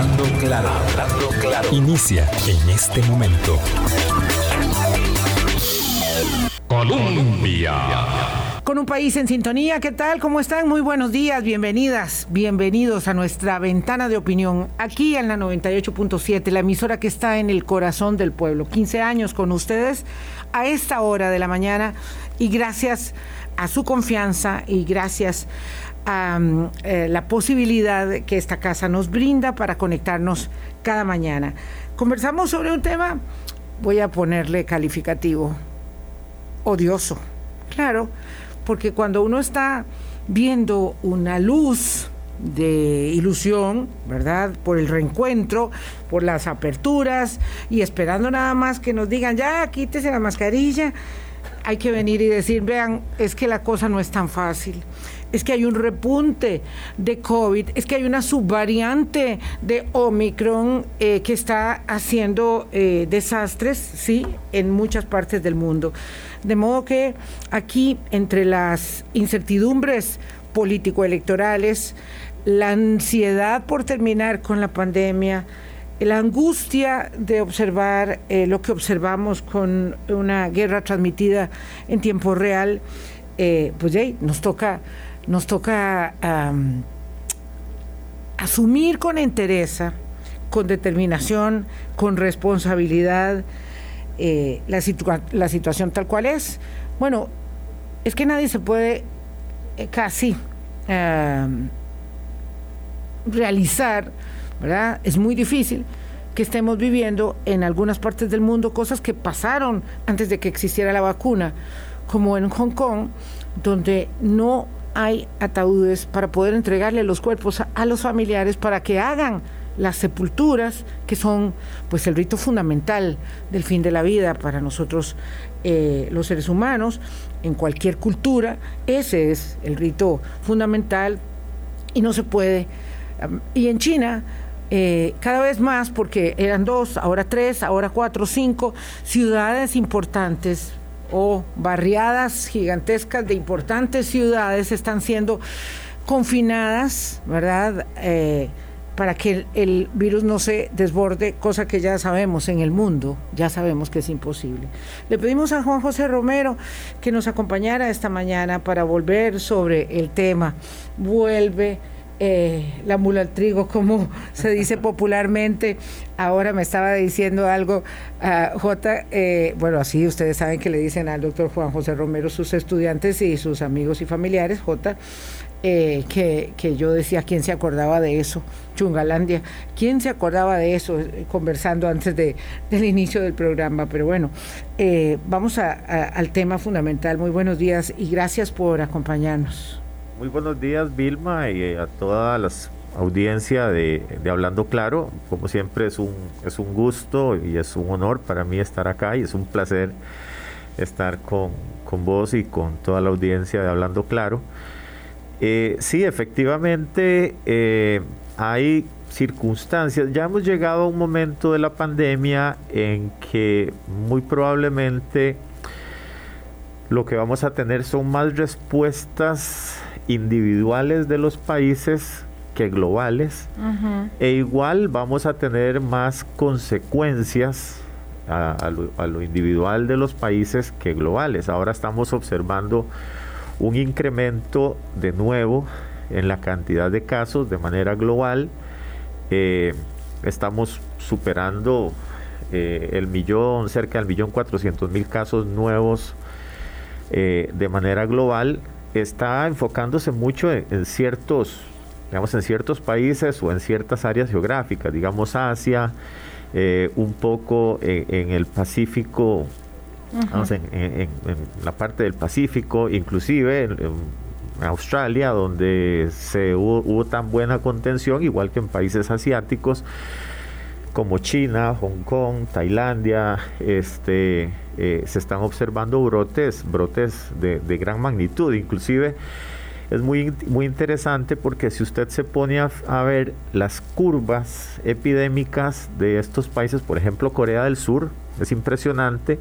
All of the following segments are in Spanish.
Hablando claro, hablando claro. Inicia en este momento. Colombia. Con un país en sintonía, ¿qué tal? ¿Cómo están? Muy buenos días, bienvenidas, bienvenidos a nuestra ventana de opinión, aquí en la 98.7, la emisora que está en el corazón del pueblo. 15 años con ustedes a esta hora de la mañana y gracias a su confianza y gracias a eh, la posibilidad que esta casa nos brinda para conectarnos cada mañana. Conversamos sobre un tema, voy a ponerle calificativo, odioso. Claro, porque cuando uno está viendo una luz de ilusión, ¿verdad? Por el reencuentro, por las aperturas y esperando nada más que nos digan, ya, quítese la mascarilla, hay que venir y decir, vean, es que la cosa no es tan fácil es que hay un repunte de COVID, es que hay una subvariante de Omicron eh, que está haciendo eh, desastres, sí, en muchas partes del mundo. De modo que aquí, entre las incertidumbres político-electorales, la ansiedad por terminar con la pandemia, la angustia de observar eh, lo que observamos con una guerra transmitida en tiempo real, pues ya nos toca nos toca asumir con entereza, con determinación, con responsabilidad eh, la, la, situación tal cual es. Bueno, es que nadie se puede eh, casi realizar, ¿verdad? Es muy difícil que estemos viviendo en algunas partes del mundo cosas que pasaron antes de que existiera la vacuna, como en Hong Kong, donde no hay ataúdes para poder entregarle los cuerpos a, los familiares para que hagan las sepulturas, que son pues el rito fundamental del fin de la vida para nosotros eh, los seres humanos, en cualquier cultura, ese es el rito fundamental y no se puede. y en China, eh, cada vez más, porque eran dos, ahora tres, ahora cuatro, cinco ciudades importantes o barriadas gigantescas de importantes ciudades están siendo confinadas, ¿verdad? Eh, para que el, virus no se desborde, cosa que ya sabemos en el mundo, ya sabemos que es imposible. Le pedimos a Juan José Romero que nos acompañara esta mañana para volver sobre el tema. Vuelve eh, la mula al trigo, como se dice popularmente. Ahora me estaba diciendo algo, a J, eh, bueno, así ustedes saben que le dicen al doctor Juan José Romero sus estudiantes y sus amigos y familiares, J, eh, que, que, yo decía, ¿quién se acordaba de eso? Chungalandia, ¿quién se acordaba de eso? Conversando antes de, del inicio del programa, pero bueno, vamos al tema fundamental. Muy buenos días y gracias por acompañarnos. Muy buenos días Vilma y eh, a toda la audiencia de, Hablando Claro. Como siempre es un, es un gusto y es un honor para mí estar acá y es un placer estar con, vos y con toda la audiencia de Hablando Claro. Eh, sí, efectivamente eh, hay circunstancias. Ya hemos llegado a un momento de la pandemia en que muy probablemente lo que vamos a tener son más respuestas individuales de los países que globales e igual vamos a tener más consecuencias a, lo, individual de los países que globales. Ahora estamos observando un incremento de nuevo en la cantidad de casos de manera global. Eh, estamos superando eh, el millón, cerca del millón cuatrocientos mil casos nuevos eh, de manera global está enfocándose mucho en, ciertos, digamos, en ciertos países o en ciertas áreas geográficas, digamos Asia, eh, un poco en, el Pacífico, en, la parte del Pacífico, inclusive en, Australia, donde se hubo, tan buena contención, igual que en países asiáticos como China, Hong Kong, Tailandia, este, eh, se están observando brotes, brotes de, gran magnitud. Inclusive es muy, muy interesante porque si usted se pone a, ver las curvas epidémicas de estos países, por ejemplo Corea del Sur, es impresionante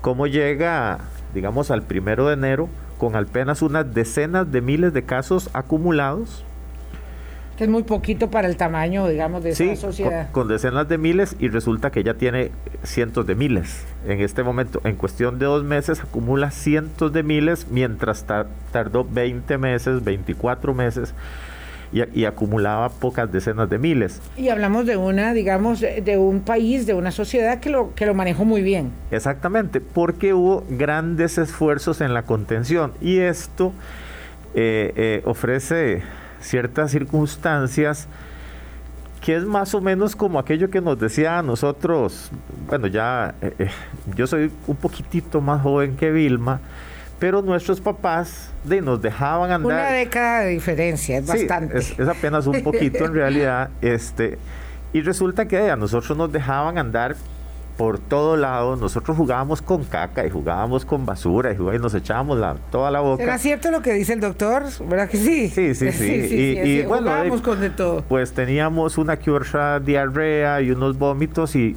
cómo llega, digamos, al primero de enero con apenas unas decenas de miles de casos acumulados Que es muy poquito para el tamaño, digamos, de esa sociedad. Con, con, decenas de miles y resulta que ya tiene cientos de miles. En este momento, en cuestión de dos meses, acumula cientos de miles, mientras tardó 20 meses, 24 meses y, acumulaba pocas decenas de miles. Y hablamos de una, digamos, de un país, de una sociedad que lo, que lo manejó muy bien. Exactamente, porque hubo grandes esfuerzos en la contención y esto eh, eh, ofrece ciertas circunstancias que es más o menos como aquello que nos decía a nosotros, bueno, ya eh, yo soy un poquitito más joven que Vilma, pero nuestros papás de, nos dejaban andar. Una década de diferencia, es bastante. Es, apenas un poquito en realidad. este Y resulta que a nosotros nos dejaban andar por todo lado. Nosotros jugábamos con caca y jugábamos con basura y, nos echábamos la, toda la boca. ¿Era cierto lo que dice el doctor? ¿Verdad que sí? Sí, sí, sí. y, bueno, jugábamos con de todo. Pues teníamos una que diarrea y unos vómitos y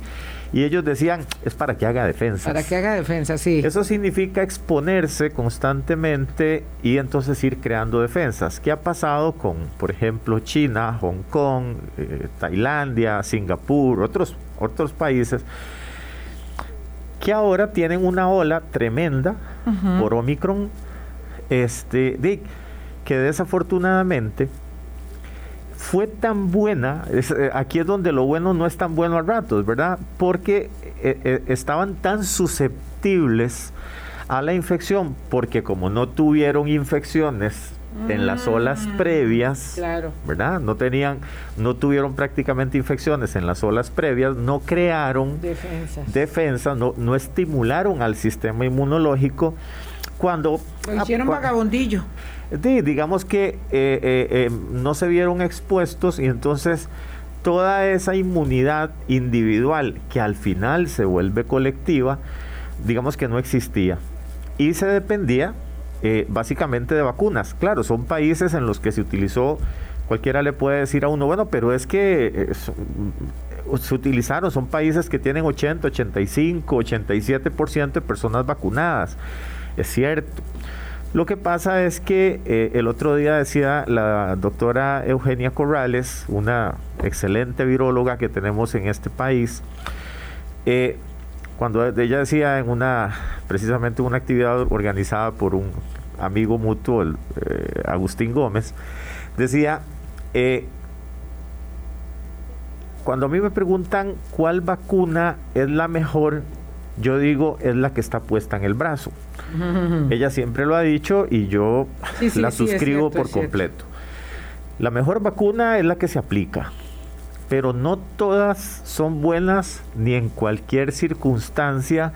y ellos decían, es para que haga defensa. Para que haga defensa, sí. Eso significa exponerse constantemente y entonces ir creando defensas. ¿Qué ha pasado con, por ejemplo, China, Hong Kong, eh, Tailandia, Singapur, otros, otros países? Que ahora tienen una ola tremenda por Omicron, este, de, que desafortunadamente fue tan buena, eh, aquí es donde lo bueno no es tan bueno a ratos, ¿verdad? Porque eh, eh, estaban tan susceptibles a la infección, porque como no tuvieron infecciones en las olas mm, previas, ¿verdad? No tenían, no tuvieron prácticamente infecciones en las olas previas, no crearon defensas, defensas no, no estimularon al sistema inmunológico cuando... Lo hicieron vagabundillo digamos que eh, eh, eh, no se vieron expuestos y entonces toda esa inmunidad individual que al final se vuelve colectiva, digamos que no existía. Y se dependía básicamente de vacunas. Claro, son países en los que se utilizó, cualquiera le puede decir a uno, bueno, pero es que se utilizaron, son países que tienen 80, 85, 87% de personas vacunadas. Es cierto. Lo que pasa es que eh, el otro día decía la doctora Eugenia Corrales, una excelente viróloga que tenemos en este país, eh, cuando ella decía en una, precisamente una actividad organizada por un amigo mutuo, el, eh, Agustín Gómez, decía, cuando a mí me preguntan cuál vacuna es la mejor, yo digo es la que está puesta en el brazo. Ella siempre lo ha dicho y yo la suscribo por completo. La mejor vacuna es la que se aplica, pero no todas son buenas ni en cualquier circunstancia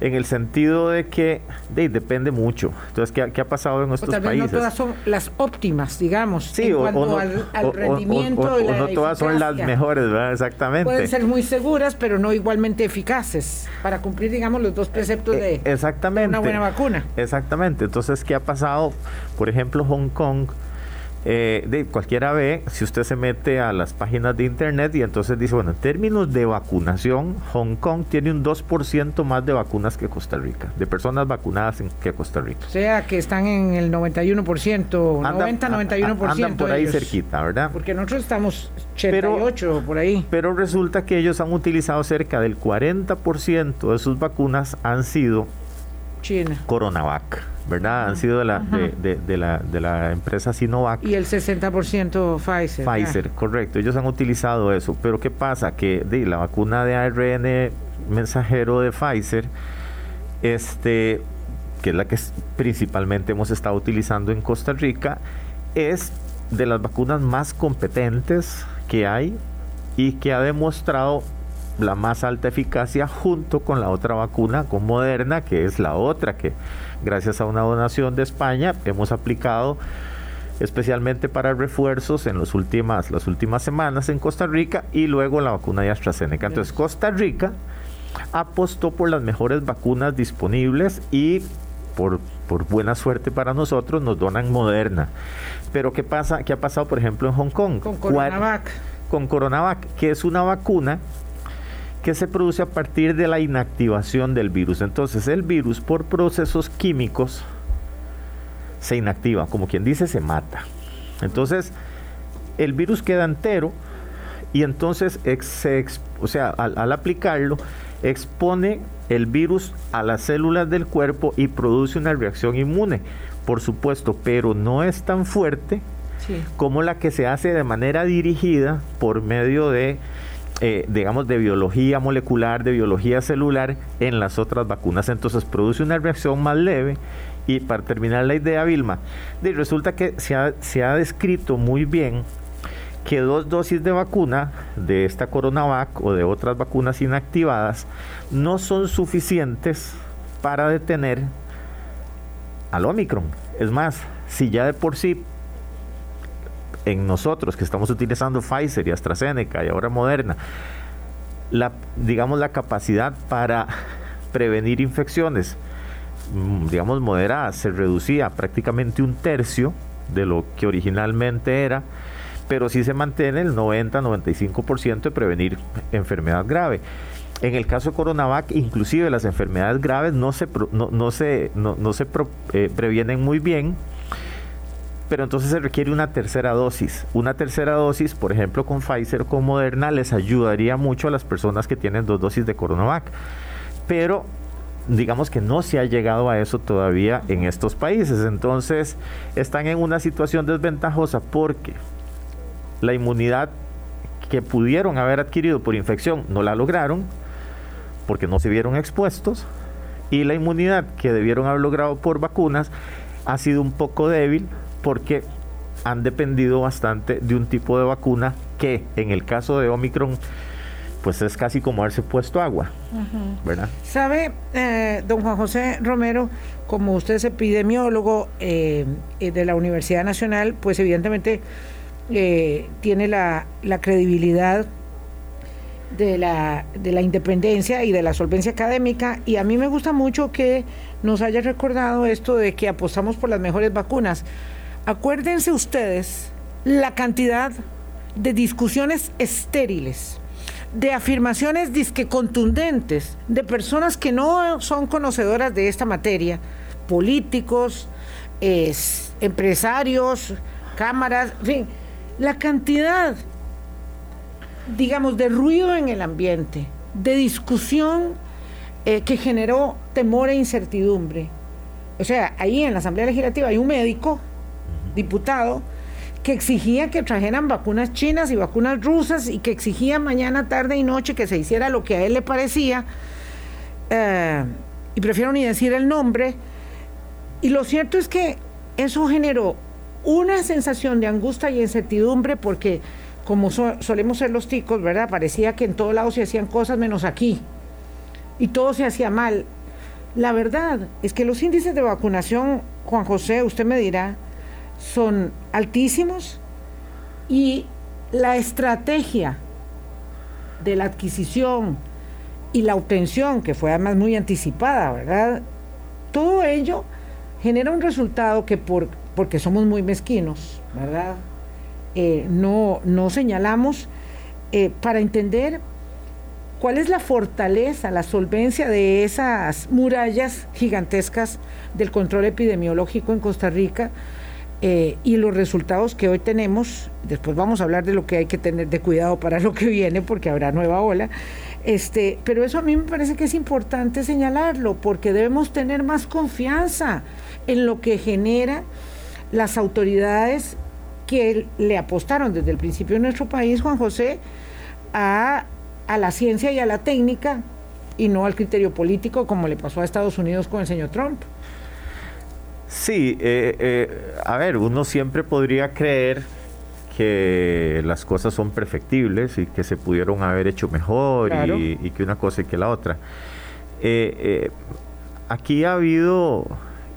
en el sentido de que depende mucho. Entonces, ¿qué, ha pasado en nuestros países? No todas son las óptimas, digamos, sí, en cuanto no, al, rendimiento. O, no todas son las mejores, ¿verdad? Exactamente. Pueden ser muy seguras, pero no igualmente eficaces para cumplir, digamos, los dos preceptos de, Exactamente. una buena vacuna. Exactamente. Entonces, ¿qué ha pasado? Por ejemplo, Hong Kong eh, de cualquiera ve, si usted se mete a las páginas de internet y entonces dice, bueno, en términos de vacunación, Hong Kong tiene un 2% más de vacunas que Costa Rica, de personas vacunadas en, que Costa Rica. O sea, que están en el 91%, 90-91%. Andan por ahí cerquita, ¿verdad? Porque nosotros estamos 88 por ahí. Pero resulta que ellos han utilizado cerca del 40% de sus vacunas han sido China. Coronavac. ¿Verdad? Han sido de la, de, la, de la empresa Sinovac. Y el 60% Pfizer. Pfizer, correcto. Ellos han utilizado eso. Pero ¿qué pasa? Que de, la vacuna de ARN mensajero de Pfizer, este, que es la que principalmente hemos estado utilizando en Costa Rica, es de las vacunas más competentes que hay y que ha demostrado la más alta eficacia junto con la otra vacuna, con Moderna, que es la otra que gracias a una donación de España hemos aplicado especialmente para refuerzos en las últimas, las últimas semanas en Costa Rica y luego la vacuna de AstraZeneca. Entonces Costa Rica apostó por las mejores vacunas disponibles y por, por, buena suerte para nosotros nos donan Moderna. Pero ¿qué pasa? ¿Qué ha pasado, por ejemplo, en Hong Kong? Con Coronavac. Con Coronavac, que es una vacuna que se produce a partir de la inactivación del virus. Entonces el virus por procesos químicos se inactiva, como quien dice, se mata. Entonces, el virus queda entero y entonces o sea, al, aplicarlo expone el virus a las células del cuerpo y produce una reacción inmune, por supuesto, pero no es tan fuerte como la que se hace de manera dirigida por medio de eh, digamos, de biología molecular, de biología celular en las otras vacunas. Entonces produce una reacción más leve. Y para terminar la idea, Vilma, resulta que se ha, se ha descrito muy bien que dos dosis de vacuna de esta CoronaVac o de otras vacunas inactivadas no son suficientes para detener al Omicron. Es más, si ya de por sí en nosotros que estamos utilizando Pfizer y AstraZeneca y ahora Moderna, la, digamos, la capacidad para prevenir infecciones, mm, digamos, moderadas, se reducía prácticamente un tercio de lo que originalmente era, pero sí se mantiene el 90-95% de prevenir enfermedad grave. En el caso de Coronavac, inclusive las enfermedades graves no se, no, se, no, se eh, previenen muy bien, pero entonces se requiere una tercera dosis. Una tercera dosis, por ejemplo, con Pfizer o con Moderna, les ayudaría mucho a las personas que tienen dos dosis de Coronavac. Pero digamos que no se ha llegado a eso todavía en estos países. Entonces están en una situación desventajosa porque la inmunidad que pudieron haber adquirido por infección no la lograron porque no se vieron expuestos y la inmunidad que debieron haber logrado por vacunas ha sido un poco débil porque han dependido bastante de un tipo de vacuna que en el caso de Omicron pues es casi como haberse puesto agua, ¿verdad? Sabe, eh, don Juan José Romero, como usted es epidemiólogo eh, eh, de la Universidad Nacional, pues evidentemente tiene la, la credibilidad de la, de la independencia y de la solvencia académica y a mí me gusta mucho que nos haya recordado esto de que apostamos por las mejores vacunas. Acuérdense ustedes la cantidad de discusiones estériles, de afirmaciones disque contundentes, de personas que no son conocedoras de esta materia, políticos, empresarios, cámaras, en fin, la cantidad, digamos, de ruido en el ambiente, de discusión eh, que generó temor e incertidumbre. O sea, ahí en la Asamblea Legislativa hay un médico diputado que exigía que trajeran vacunas chinas y vacunas rusas y que exigía mañana, tarde y noche que se hiciera lo que a él le parecía. Eh, y prefiero ni decir el nombre. Y lo cierto es que eso generó una sensación de angustia y incertidumbre porque como solemos ser los ticos, ¿verdad? Parecía que en todos lados se hacían cosas menos aquí. Y todo se hacía mal. La verdad es que los índices de vacunación, Juan José, usted me dirá, son altísimos y la estrategia de la adquisición y la obtención, que fue además muy anticipada, ¿verdad? Todo ello genera un resultado que por, porque somos muy mezquinos, ¿verdad? Eh, no, no señalamos eh, para entender cuál es la fortaleza, la solvencia de esas murallas gigantescas del control epidemiológico en Costa Rica, eh, y los resultados que hoy tenemos, después vamos a hablar de lo que hay que tener de cuidado para lo que viene, porque habrá nueva ola, este, pero eso a mí me parece que es importante señalarlo, porque debemos tener más confianza en lo que genera las autoridades que le apostaron desde el principio en nuestro país, Juan José, a, a la ciencia y a la técnica y no al criterio político como le pasó a Estados Unidos con el señor Trump. Sí, eh, eh, a ver, uno siempre podría creer que las cosas son perfectibles y que se pudieron haber hecho mejor y, que una cosa y que la otra. Eh, aquí ha habido,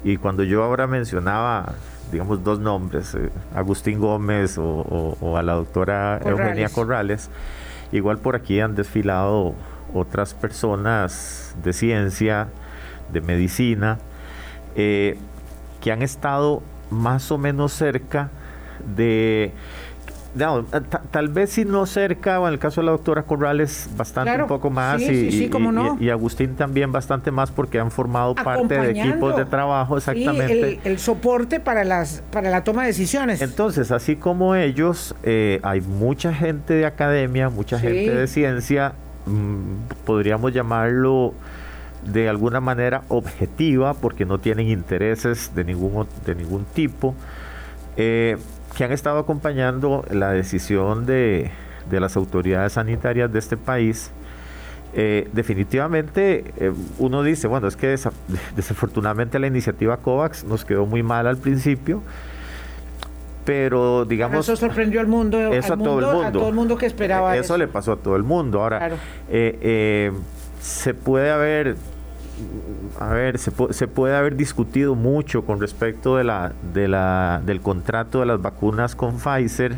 y cuando yo ahora mencionaba, digamos, dos nombres, Agustín Gómez o, a la doctora Eugenia Corrales, igual por aquí han desfilado otras personas de ciencia, de medicina, que han estado más o menos cerca de, tal vez si no cerca, o en el caso de la doctora Corrales, bastante un poco más, y, y, Agustín también bastante más, porque han formado parte de equipos de trabajo, exactamente. El, soporte para, las, para la toma de decisiones. Entonces, así como ellos, eh, hay mucha gente de academia, mucha gente de ciencia, mm, podríamos llamarlo de alguna manera objetiva, porque no tienen intereses de ningún, de ningún tipo. Eh, que han estado acompañando la decisión de, las autoridades sanitarias de este país, eh, definitivamente eh, uno dice, bueno, es que desafortunadamente la iniciativa COVAX nos quedó muy mal al principio, pero digamos... Eso sorprendió al mundo, eso a todo el mundo. A todo el mundo que esperaba eso. Eso le pasó a todo el mundo. Ahora, eh, se puede haber a ver, se, se, puede haber discutido mucho con respecto de la, de la, del contrato de las vacunas con Pfizer,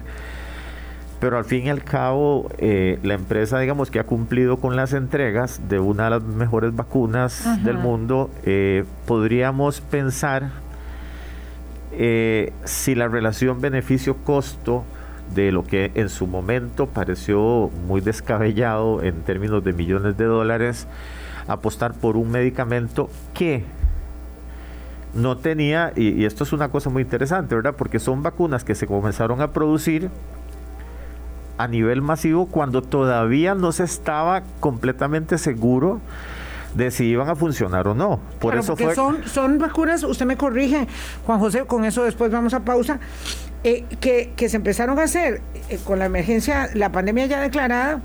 pero al fin y al cabo eh, la empresa, digamos, que ha cumplido con las entregas de una de las mejores vacunas del mundo, eh, podríamos pensar eh, si la relación beneficio-costo de lo que en su momento pareció muy descabellado en términos de millones de dólares, apostar por un medicamento que no tenía, y, esto es una cosa muy interesante, ¿verdad? Porque son vacunas que se comenzaron a producir a nivel masivo cuando todavía no se estaba completamente seguro de si iban a funcionar o no. Por eso fue... son, son vacunas, usted me corrige, Juan José, con eso después vamos a pausa, eh, que, se empezaron a hacer eh, con la emergencia, la pandemia ya declarada,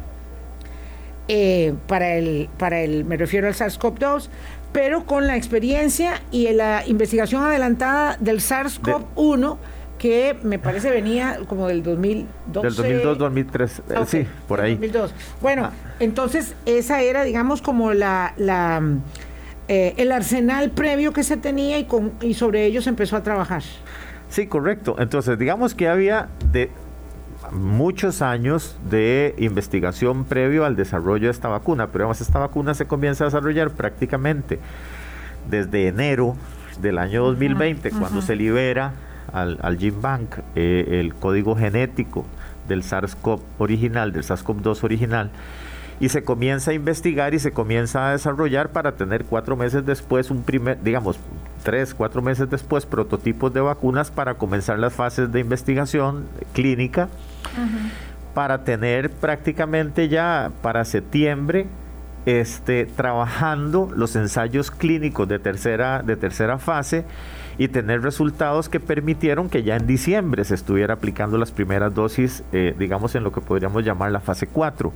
eh, para, el, para el, me refiero al SARS-CoV-2, pero con la experiencia y la investigación adelantada del SARS-CoV-1 que me parece venía como del 2012. Del 2002, 2003, eh, sí, por ahí. 2002. Bueno, ah. entonces esa era, digamos, como la, la eh, el arsenal previo que se tenía y, con, y sobre ello se empezó a trabajar. Sí, correcto. Entonces, digamos que había de muchos años de investigación previo al desarrollo de esta vacuna, pero además esta vacuna se comienza a desarrollar prácticamente desde enero del año 2020, cuando se libera al, al Gene Bank eh, el código genético del SARS-CoV original, del SARS-CoV-2 original, y se comienza a investigar y se comienza a desarrollar para tener cuatro meses después un primer, digamos, tres, cuatro meses después prototipos de vacunas para comenzar las fases de investigación clínica para tener prácticamente ya para septiembre este, trabajando los ensayos clínicos de tercera, de tercera fase y tener resultados que permitieron que ya en diciembre se estuviera aplicando las primeras dosis, eh, digamos en lo que podríamos llamar la fase 4.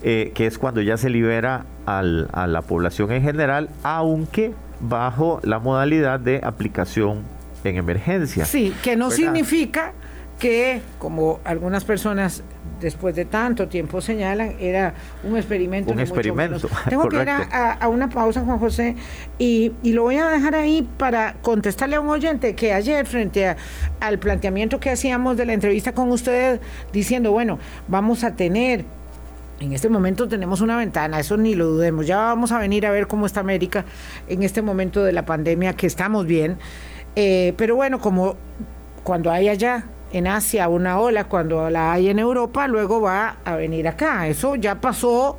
Eh, que es cuando ya se libera a la población en general, aunque bajo la modalidad de aplicación en emergencia. Sí, que no significa que, como algunas personas después de tanto tiempo señalan, era un experimento. Un experimento. Tengo que ir a, una pausa, Juan José, y, lo voy a dejar ahí para contestarle a un oyente que ayer, frente al planteamiento que hacíamos de la entrevista con usted, diciendo, bueno, vamos a tener en este momento tenemos una ventana, eso ni lo dudemos. Ya vamos a venir a ver cómo está América en este momento de la pandemia, que estamos bien. Eh, pero bueno, como cuando hay allá en Asia una ola, cuando la hay en Europa, luego va a venir acá. Eso ya pasó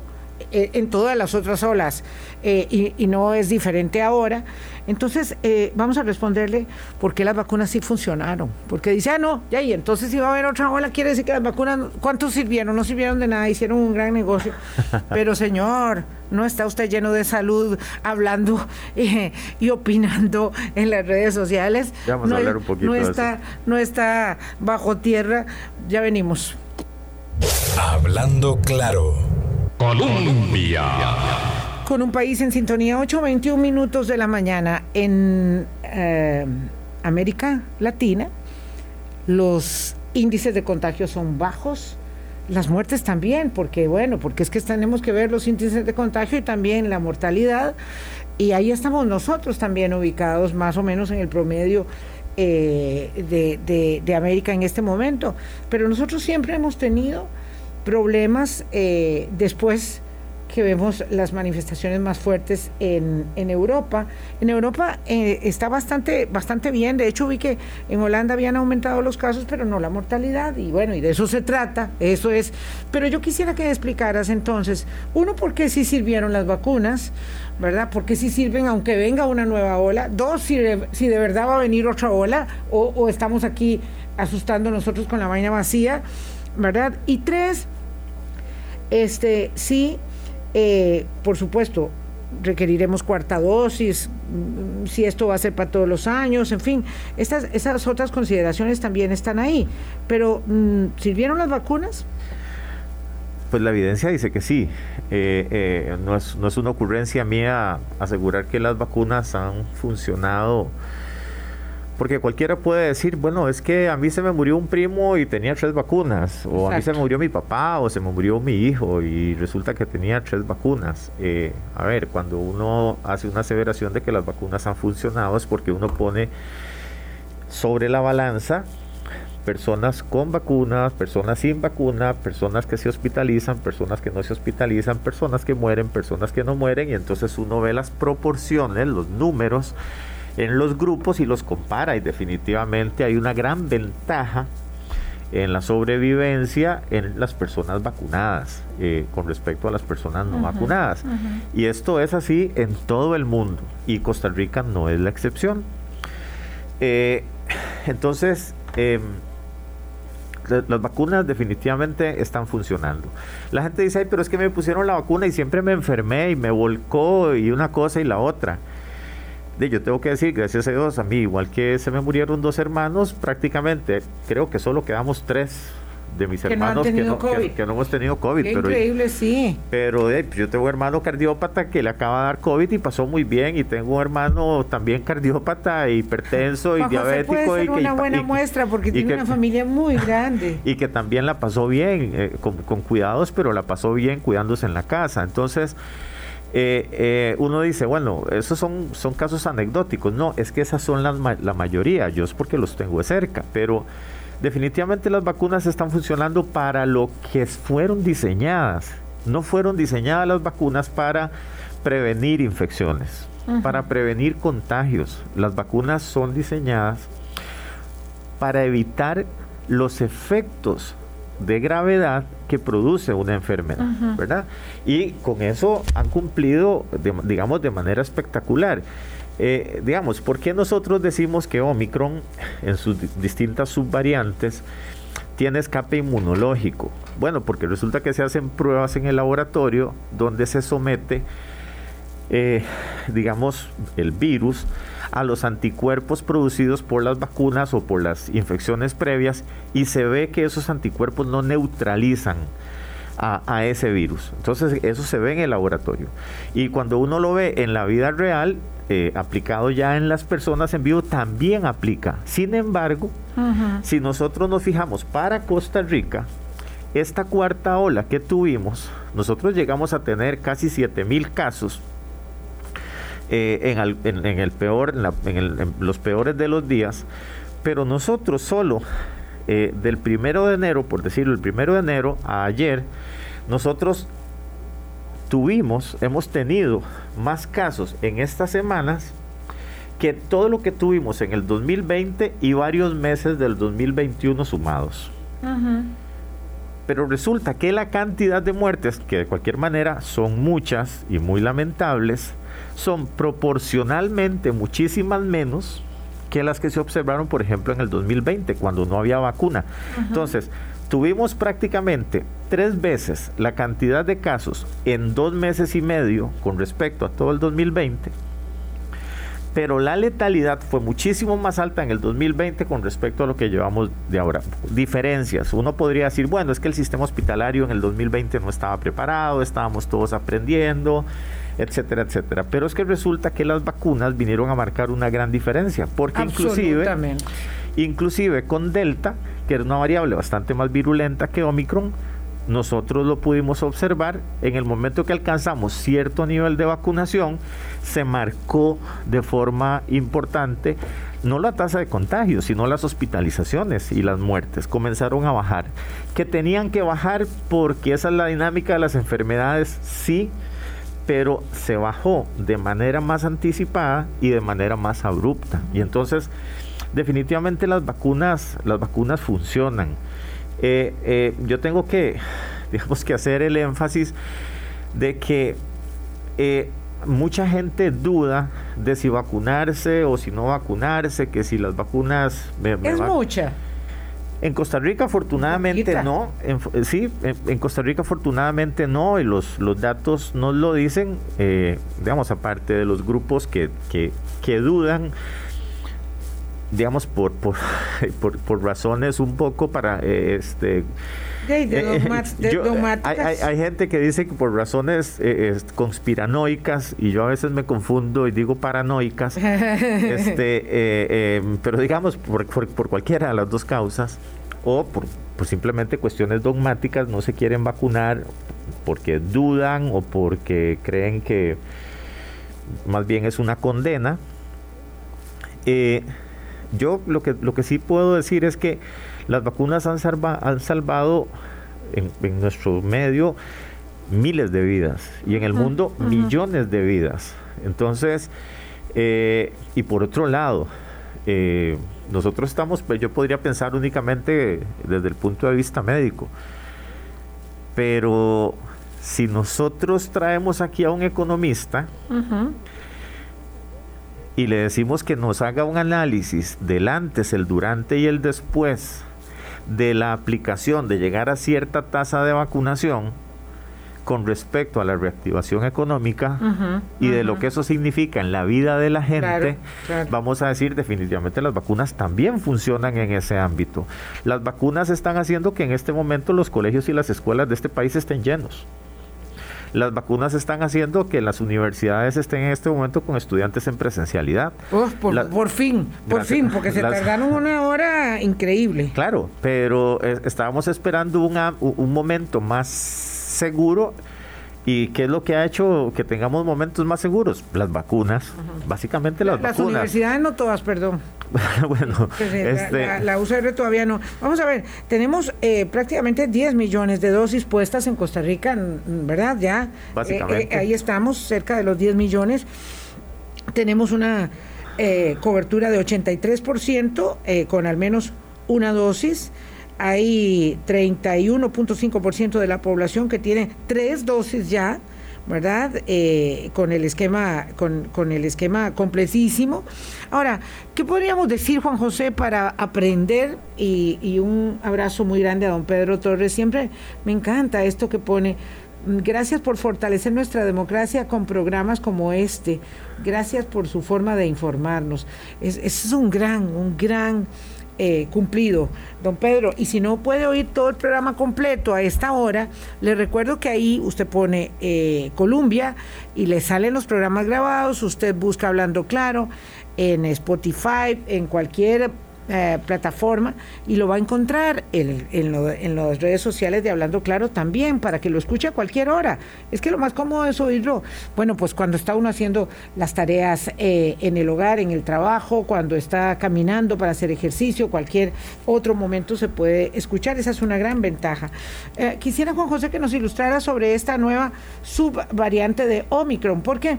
en todas las otras olas eh, y, no es diferente ahora. Entonces, eh, vamos a responderle por qué las vacunas sí funcionaron. Porque dice, ah, no, ya, y entonces si va a haber otra ola, quiere decir que las vacunas, ¿cuántos sirvieron? No sirvieron de nada, hicieron un gran negocio. Pero, señor, no está usted lleno de salud hablando y opinando en las redes sociales. vamos no, a hablar un poquito no está, No está bajo tierra, ya venimos. Hablando claro. Colombia. Con un país en sintonía, 8.21 minutos de la mañana en eh, América Latina. Los índices de contagio son bajos, las muertes también, porque bueno, porque es que tenemos que ver los índices de contagio y también la mortalidad. Y ahí estamos nosotros también ubicados más o menos en el promedio eh, de, de, América en este momento. Pero nosotros siempre hemos tenido problemas eh, después que vemos las manifestaciones más fuertes en, Europa. En Europa eh, está bastante, bastante bien, de hecho vi que en Holanda habían aumentado los casos, pero no la mortalidad, y bueno, y de eso se trata, eso es. Pero yo quisiera que explicaras entonces, uno, ¿por qué sí sirvieron las vacunas? ¿Verdad? ¿Por qué sí sirven aunque venga una nueva ola? Dos, si de, si de verdad va a venir otra ola o estamos aquí asustando nosotros con la vaina vacía, ¿verdad? Y tres, este, sí, eh, por supuesto, requeriremos cuarta dosis, mm, si esto va a ser para todos los años, en fin, estas, esas otras consideraciones también están ahí. Pero, mm, ¿sirvieron las vacunas? Pues la evidencia dice que sí. Eh, eh, no, es, no es una ocurrencia mía asegurar que las vacunas han funcionado porque cualquiera puede decir, bueno, es que a mí se me murió un primo y tenía tres vacunas, o a mí se me murió mi papá o se me murió mi hijo y resulta que tenía tres vacunas. Eh, a ver, cuando uno hace una aseveración de que las vacunas han funcionado es porque uno pone sobre la balanza personas con vacunas, personas sin vacuna, personas que se hospitalizan, personas que no se hospitalizan, personas que mueren, personas que no mueren, y entonces uno ve las proporciones, los números en los grupos y los compara y definitivamente hay una gran ventaja en la sobrevivencia en las personas vacunadas eh, con respecto a las personas no vacunadas. Y esto es así en todo el mundo y Costa Rica no es la excepción. Eh, entonces, em, las vacunas definitivamente están funcionando. La gente dice, Ay, pero es que me pusieron la vacuna y siempre me enfermé y me volcó y una cosa y la otra yo tengo que decir, gracias a Dios, a mí, igual que se me murieron dos hermanos, prácticamente creo que solo quedamos tres de mis hermanos que, no, que, no, hemos tenido COVID. pero, increíble, sí. Pero yo tengo un hermano cardiópata que le acaba de dar COVID y pasó muy bien. Y tengo un hermano también cardiópata, hipertenso y diabético. Puede ser y una buena muestra porque tiene una familia muy grande. Y que también la pasó bien, eh, con, con cuidados, pero la pasó bien cuidándose en la casa. Entonces eh, eh, uno dice, bueno, esos son, son casos anecdóticos. No, es que esas son la mayoría. Yo es porque los tengo de cerca. Pero definitivamente las vacunas están funcionando para lo que fueron diseñadas. No fueron diseñadas las vacunas para prevenir infecciones, para prevenir contagios. Las vacunas son diseñadas para evitar los efectos de gravedad que produce una enfermedad, ¿verdad? Y con eso han cumplido, digamos, de manera espectacular. Eh, digamos, ¿por qué nosotros decimos que Omicron en sus distintas subvariantes tiene escape inmunológico? Bueno, porque resulta que se hacen pruebas en el laboratorio donde se somete, eh, digamos, el virus a los anticuerpos producidos por las vacunas o por las infecciones previas y se ve que esos anticuerpos no neutralizan a, ese virus. Entonces eso se ve en el laboratorio. Y cuando uno lo ve en la vida real, eh, aplicado ya en las personas en vivo, también aplica. Sin embargo, si nosotros nos fijamos para Costa Rica, esta cuarta ola que tuvimos, nosotros llegamos a tener casi 7 mil casos eh, en, el peor, en, los peores de los días, pero nosotros solo eh, del primero de enero, por decirlo, el primero de enero a ayer, nosotros tuvimos, hemos tenido más casos en estas semanas que todo lo que tuvimos en el 2020 y varios meses del 2021 sumados. Pero resulta que la cantidad de muertes, que de cualquier manera son muchas y muy lamentables, son proporcionalmente muchísimas menos que las que se observaron, por ejemplo, en el 2020, cuando no había vacuna. Entonces, tuvimos prácticamente tres veces la cantidad de casos en dos meses y medio con respecto a todo el 2020, pero la letalidad fue muchísimo más alta en el 2020 con respecto a lo que llevamos de ahora. Diferencias. Uno podría decir, bueno, es que el sistema hospitalario en el 2020 no estaba preparado, estábamos todos aprendiendo, etcétera, etcétera. Pero es que resulta que las vacunas vinieron a marcar una gran diferencia, porque inclusive, inclusive con Delta, que era una variable bastante más virulenta que Omicron, nosotros lo pudimos observar en el momento que alcanzamos cierto nivel de vacunación, se marcó de forma importante no la tasa de contagio, sino las hospitalizaciones y las muertes comenzaron a bajar. Que tenían que bajar porque esa es la dinámica de las enfermedades, sí, pero se bajó de manera más anticipada y de manera más abrupta. Y entonces, definitivamente las vacunas, las vacunas funcionan. Eh, eh, yo tengo que, digamos que hacer el énfasis de que eh, mucha gente duda de si vacunarse o si no vacunarse, que si las vacunas... es mucha. En Costa Rica afortunadamente no, en, sí, en, Costa Rica afortunadamente no, y los, los datos nos lo dicen, eh, digamos, aparte de los grupos que, que, que dudan, digamos, por, por, por, razones un poco para eh, este hay, gente que dice que por razones eh, conspiranoicas, y yo a veces me confundo y digo paranoicas, este, em, pero digamos por, por, cualquiera de las dos causas, o por, por simplemente cuestiones dogmáticas, no se quieren vacunar porque dudan o porque creen que más bien es una condena. Eh, yo lo que, lo que sí puedo decir es que las vacunas han, han salvado en, nuestro medio miles de vidas y en el mundo millones de vidas. Entonces, eh, y por otro lado, eh, nosotros estamos, pues, yo podría pensar únicamente desde el punto de vista médico, pero si nosotros traemos aquí a un economista, y le decimos que nos haga un análisis del antes, el durante y el después de la aplicación de llegar a cierta tasa de vacunación con respecto a la reactivación económica y de lo que eso significa en la vida de la gente, vamos a decir definitivamente las vacunas también funcionan en ese ámbito. Las vacunas están haciendo que en este momento los colegios y las escuelas de este país estén llenos. Las vacunas están haciendo que las universidades estén en este momento con estudiantes en presencialidad. por, fin, por fin, porque se tardaron una hora increíble. Claro, pero eh, estábamos esperando un momento más seguro ¿Y qué es lo que ha hecho que tengamos momentos más seguros? Las vacunas, básicamente las, vacunas. Las universidades no todas, perdón. bueno, pues, eh, este... la, UCR todavía no. Vamos a ver, tenemos eh, prácticamente 10 millones de dosis puestas en Costa Rica, ¿verdad? Ya. Básicamente. Eh, ahí estamos, cerca de los 10 millones. Tenemos una cobertura de 83% con al menos una dosis hay 31.5% de la población que tiene tres dosis ya, ¿verdad? Eh, con el esquema, con, con, el esquema completísimo. Ahora, ¿qué podríamos decir, Juan José, para aprender? Y, y un abrazo muy grande a don Pedro Torres. Siempre me encanta esto que pone. Gracias por fortalecer nuestra democracia con programas como este. Gracias por su forma de informarnos. Es, es un gran, un gran eh, cumplido, don Pedro. Y si no puede oír todo el programa completo a esta hora, le recuerdo que ahí usted pone eh, Columbia y le salen los programas grabados, usted busca Hablando Claro en Spotify, en cualquier eh, plataforma y lo va a encontrar en, en, las redes sociales de Hablando Claro también para que lo escuche a cualquier hora. Es que lo más cómodo es oírlo. Bueno, pues cuando está uno haciendo las tareas eh, en el hogar, en el trabajo, cuando está caminando para hacer ejercicio, cualquier otro momento se puede escuchar. Esa es una gran ventaja. Eh, quisiera, Juan José, que nos ilustrara sobre esta nueva subvariante de Omicron, porque,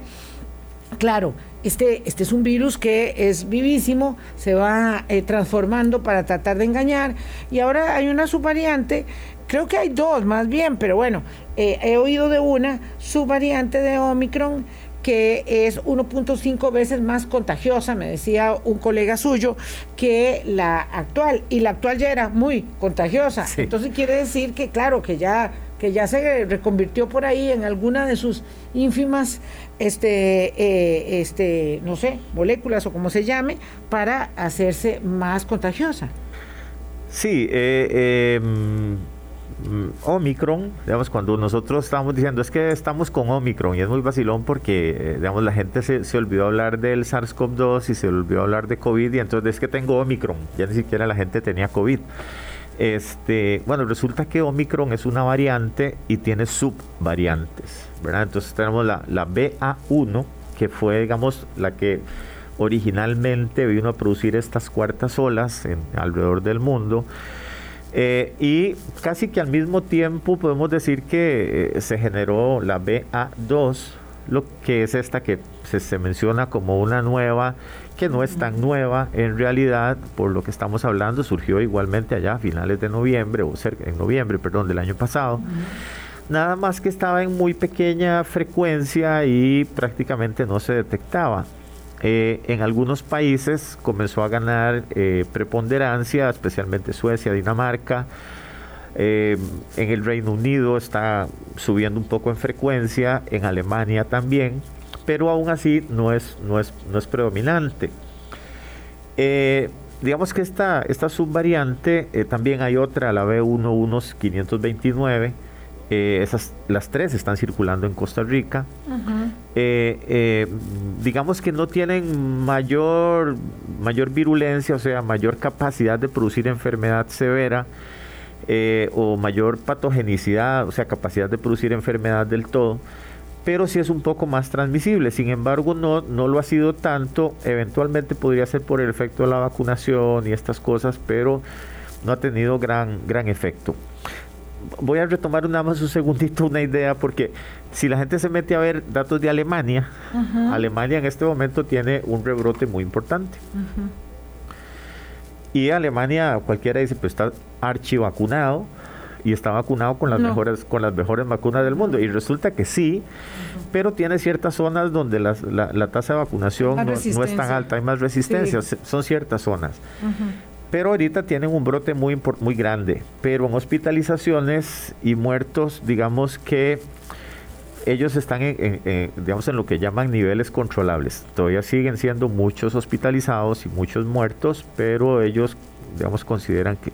claro, este, este es un virus que es vivísimo, se va eh, transformando para tratar de engañar y ahora hay una subvariante, creo que hay dos más bien, pero bueno, eh, he oído de una subvariante de Omicron que es 1.5 veces más contagiosa, me decía un colega suyo, que la actual. Y la actual ya era muy contagiosa. Entonces quiere decir que, claro, que ya que ya se reconvirtió por ahí en alguna de sus ínfimas, este, eh, este, no sé, moléculas o como se llame, para hacerse más contagiosa. Sí, eh, em, Omicron, digamos, cuando nosotros estamos diciendo es que estamos con Omicron y es muy vacilón porque, eh, digamos, la gente se, se olvidó hablar del SARS-CoV-2 y se olvidó hablar de COVID y entonces es que tengo Omicron, ya ni siquiera la gente tenía COVID. Este, bueno, resulta que Omicron es una variante y tiene subvariantes, ¿verdad? Entonces tenemos la, la BA1, que fue, digamos, la que originalmente vino a producir estas cuartas olas alrededor del mundo. Eh, y casi que al mismo tiempo podemos decir que eh, se generó la BA2, lo que es esta que se, menciona como una nueva, que no es tan nueva en realidad, por lo que estamos hablando, surgió igualmente allá a finales de noviembre, o cerca, en noviembre, perdón, del año pasado. Nada más que estaba en muy pequeña frecuencia y prácticamente no se detectaba. Eh, en algunos países comenzó a ganar eh, preponderancia, especialmente Suecia, Dinamarca. Eh, en el Reino Unido está subiendo un poco en frecuencia, en Alemania también, pero aún así no es, no es, no es predominante. digamos que esta, esta subvariante, también hay otra, la B11529, eh, esas, las tres están circulando en Costa Rica. Eh, eh, digamos que no tienen mayor, mayor virulencia, o sea, mayor capacidad de producir enfermedad severa o mayor patogenicidad, o sea, capacidad de producir enfermedad del todo pero sí es un poco más transmisible. Sin embargo, no, no lo ha sido tanto. Eventualmente podría ser por el efecto de la vacunación y estas cosas, pero no ha tenido gran, gran efecto voy a retomar nada más un segundito una idea porque si la gente se mete a ver datos de Alemania, Alemania en este momento tiene un rebrote muy importante. Y Alemania, cualquiera dice, pues está archivacunado y está vacunado con las mejores con las mejores vacunas del mundo. Y resulta que sí, pero tiene ciertas zonas donde la, tasa de vacunación no, es tan alta, hay más resistencia, son ciertas zonas. Pero ahorita tienen un brote muy, muy grande. Pero en hospitalizaciones y muertos, digamos que ellos están en, digamos, en lo que llaman niveles controlables. Todavía siguen siendo muchos hospitalizados y muchos muertos, pero ellos, digamos, consideran que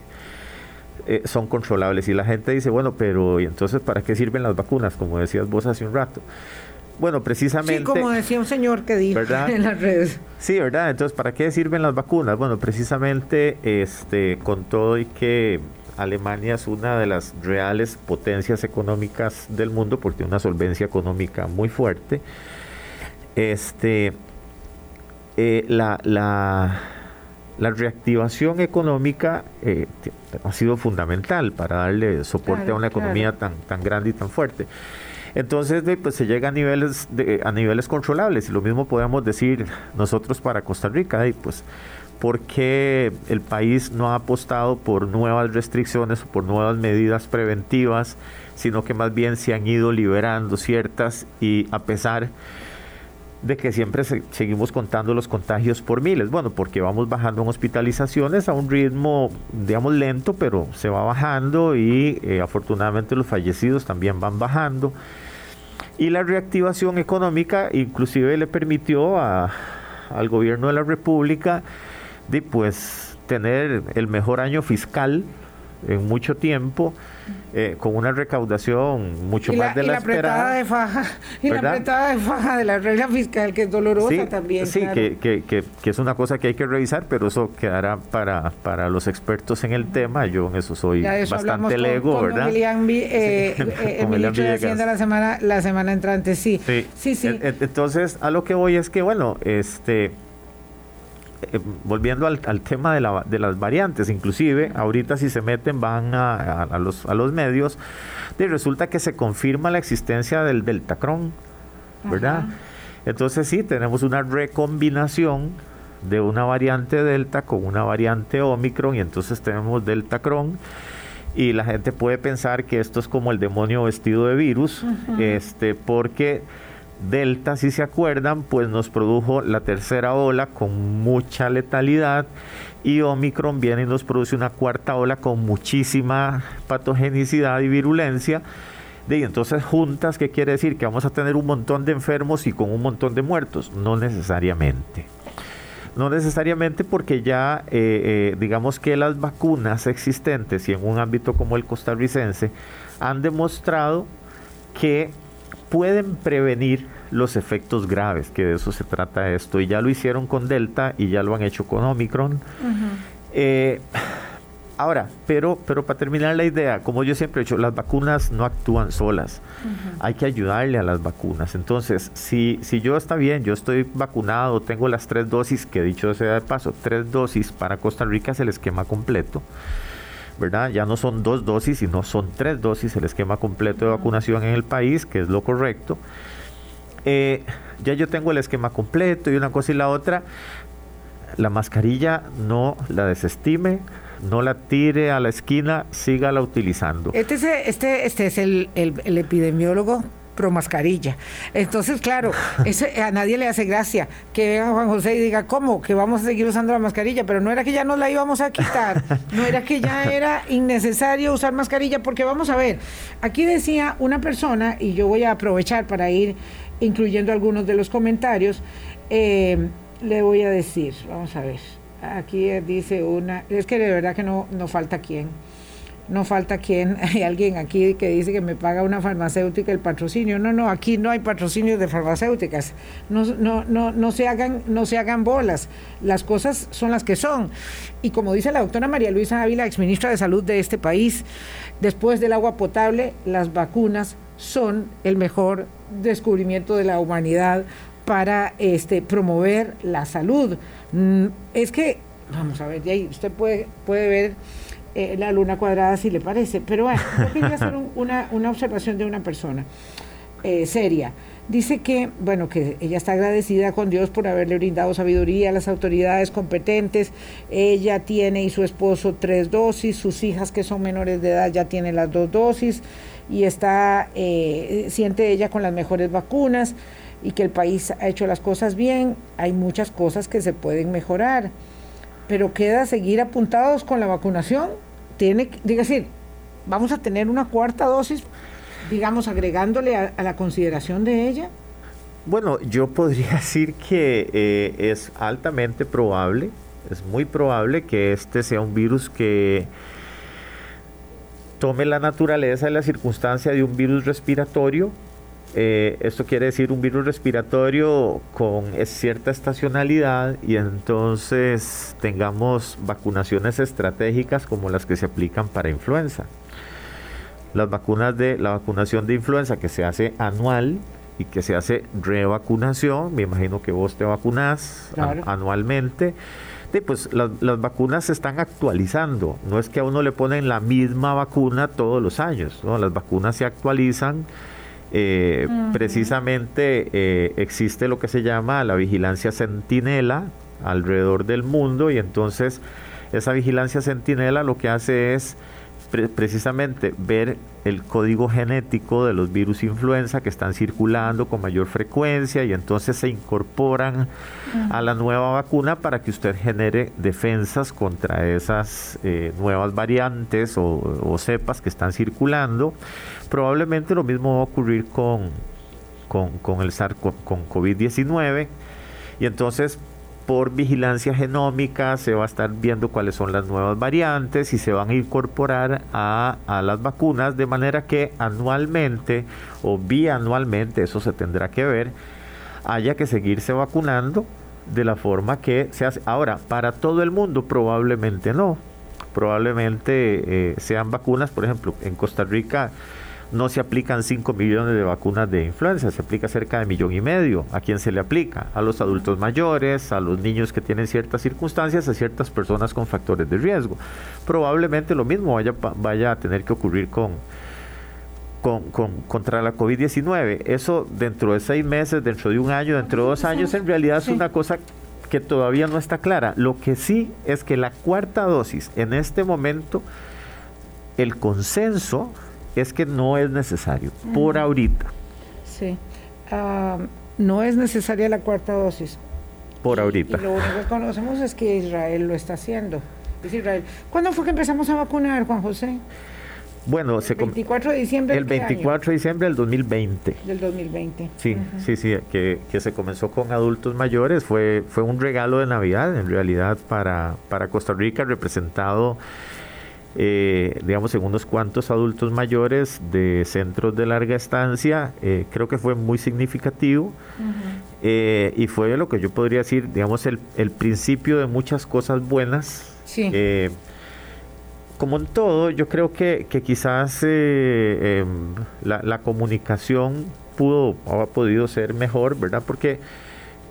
eh, son controlables. Y la gente dice, bueno, pero ¿y entonces para qué sirven las vacunas? Como decías vos hace un rato. Bueno, precisamente. Sí, como decía un señor que dijo en las redes. Sí, ¿verdad? Entonces, ¿para qué sirven las vacunas? Bueno, precisamente este, con todo y que Alemania es una de las reales potencias económicas del mundo porque tiene una solvencia económica muy fuerte. Este, eh, la, la, reactivación económica eh, ha sido fundamental para darle soporte a una economía tan, tan grande y tan fuerte. Entonces, pues se llega a niveles, de, a niveles controlables y lo mismo podemos decir nosotros para Costa Rica, y pues ¿por qué el país no ha apostado por nuevas restricciones o por nuevas medidas preventivas, sino que más bien se han ido liberando ciertas y a pesar de que siempre seguimos contando los contagios por miles. Bueno, porque vamos bajando en hospitalizaciones a un ritmo, digamos, lento, pero se va bajando y eh, afortunadamente los fallecidos también van bajando. Y la reactivación económica inclusive le permitió al gobierno de la República de pues tener el mejor año fiscal en mucho tiempo, eh, con una recaudación mucho más de la, y la apretada de faja y la apretada de faja de la regla fiscal que es dolorosa también sí que, que, que, es una cosa que hay que revisar pero eso quedará para, para los expertos en el tema. Yo en eso soy bastante lego verdad eh, eh, Hacienda la semana la semana entrante sí. Sí. Sí, entonces a lo que voy es que bueno este eh, volviendo al, tema de, la, de, las variantes, inclusive ahorita si se meten van a, a, los, a los medios, y resulta que se confirma la existencia del deltacron, ¿verdad? Entonces sí, tenemos una recombinación de una variante delta con una variante omicron y entonces tenemos deltacron y la gente puede pensar que esto es como el demonio vestido de virus, este porque Delta, si se acuerdan, pues nos produjo la tercera ola con mucha letalidad y Omicron viene y nos produce una cuarta ola con muchísima patogenicidad y virulencia. Y entonces juntas, ¿qué quiere decir? Que vamos a tener un montón de enfermos y con un montón de muertos. No necesariamente. No necesariamente porque ya eh, eh, digamos que las vacunas existentes y en un ámbito como el costarricense han demostrado que pueden prevenir los efectos graves, que de eso se trata esto. Y ya lo hicieron con Delta y ya lo han hecho con Omicron. Eh, Ahora, pero, pero para terminar la idea, como yo siempre he dicho, las vacunas no actúan solas. Hay que ayudarle a las vacunas. Entonces, si, si yo está bien, yo estoy vacunado, tengo las tres dosis, que dicho sea de paso, tres dosis para Costa Rica es el esquema completo. ¿Verdad? Ya no son dos dosis, sino son tres dosis el esquema completo de vacunación en el país, que es lo correcto. Eh, ya yo tengo el esquema completo y una cosa y la otra. La mascarilla no la desestime, no la tire a la esquina, sígala utilizando. Este es, este, este es el, el, epidemiólogo pro mascarilla. Entonces, claro, a nadie le hace gracia que venga Juan José y diga, ¿cómo? Que vamos a seguir usando la mascarilla, pero no era que ya nos la íbamos a quitar, no era que ya era innecesario usar mascarilla, porque vamos a ver, aquí decía una persona, y yo voy a aprovechar para ir incluyendo algunos de los comentarios, eh, le voy a decir, vamos a ver. Aquí dice una, es que de verdad que no, no falta quién. No falta quién. Hay alguien aquí que dice que me paga una farmacéutica el patrocinio. No, no, aquí no hay patrocinio de farmacéuticas. No, no, no, no, se hagan, no se hagan bolas. Las cosas son las que son. Y como dice la doctora María Luisa Ávila, exministra de Salud de este país, después del agua potable, las vacunas son el mejor descubrimiento de la humanidad para este, promover la salud. Mm, es que, vamos a ver, ahí usted puede, puede ver eh, la luna cuadrada si le parece, pero bueno, yo quería hacer una, una, observación de una persona eh, seria. Dice que, bueno, que ella está agradecida con Dios por haberle brindado sabiduría a las autoridades competentes. Ella tiene y su esposo tres dosis, sus hijas que son menores de edad ya tienen las dos dosis y está, eh, siente ella con las mejores vacunas y que el país ha hecho las cosas bien, hay muchas cosas que se pueden mejorar, pero queda seguir apuntados con la vacunación. Tiene, diga decir, vamos a tener una cuarta dosis, digamos, agregándole a, la consideración de ella. Bueno, yo podría decir que eh, es altamente probable, es muy probable que este sea un virus que tome la naturaleza y la circunstancia de un virus respiratorio eh, esto quiere decir un virus respiratorio con cierta estacionalidad y entonces tengamos vacunaciones estratégicas como las que se aplican para influenza. Las vacunas de la vacunación de influenza que se hace anual y que se hace revacunación, me imagino que vos te vacunás anualmente. pues las, las, vacunas se están actualizando, no es que a uno le ponen la misma vacuna todos los años, ¿no? las vacunas se actualizan eh, precisamente eh, existe lo que se llama la vigilancia centinela alrededor del mundo y entonces esa vigilancia centinela lo que hace es precisamente ver el código genético de los virus influenza que están circulando con mayor frecuencia y entonces se incorporan a la nueva vacuna para que usted genere defensas contra esas eh, nuevas variantes o, cepas que están circulando. Probablemente lo mismo va a ocurrir con, con, el SARS, con COVID-19 y entonces por vigilancia genómica se va a estar viendo cuáles son las nuevas variantes y se van a incorporar a, las vacunas de manera que anualmente o bianualmente, eso se tendrá que ver, haya que seguirse vacunando de la forma que se hace. Ahora, para todo el mundo probablemente no. Probablemente eh, sean vacunas, por ejemplo, en Costa Rica no se aplican 5 millones de vacunas de influenza, se aplica cerca de millón y medio. ¿A quién se le aplica? A los adultos mayores, a los niños que tienen ciertas circunstancias, a ciertas personas con factores de riesgo. Probablemente lo mismo vaya, vaya a tener que ocurrir con, con, contra la COVID-19. Eso dentro de seis meses, dentro de un año, dentro de dos años, en realidad es una cosa que todavía no está clara. Lo que sí es que la cuarta dosis en este momento, el consenso es que no es necesario, por ahorita. Sí. no es necesaria la cuarta dosis. Por ahorita. lo único que conocemos es que Israel lo está haciendo. Es Israel. ¿Cuándo fue que empezamos a vacunar, Juan José? Bueno, se 24 de diciembre. El 24 de diciembre del 2020. Del 2020. Sí, sí, sí, que, que, se comenzó con adultos mayores. Fue, fue un regalo de Navidad, en realidad, para, para Costa Rica, representado eh, digamos, en unos cuantos adultos mayores de centros de larga estancia, eh, creo que fue muy significativo eh, y fue lo que yo podría decir, digamos, el, principio de muchas cosas buenas. como en todo, yo creo que, quizás em, la, comunicación pudo ha podido ser mejor, ¿verdad? Porque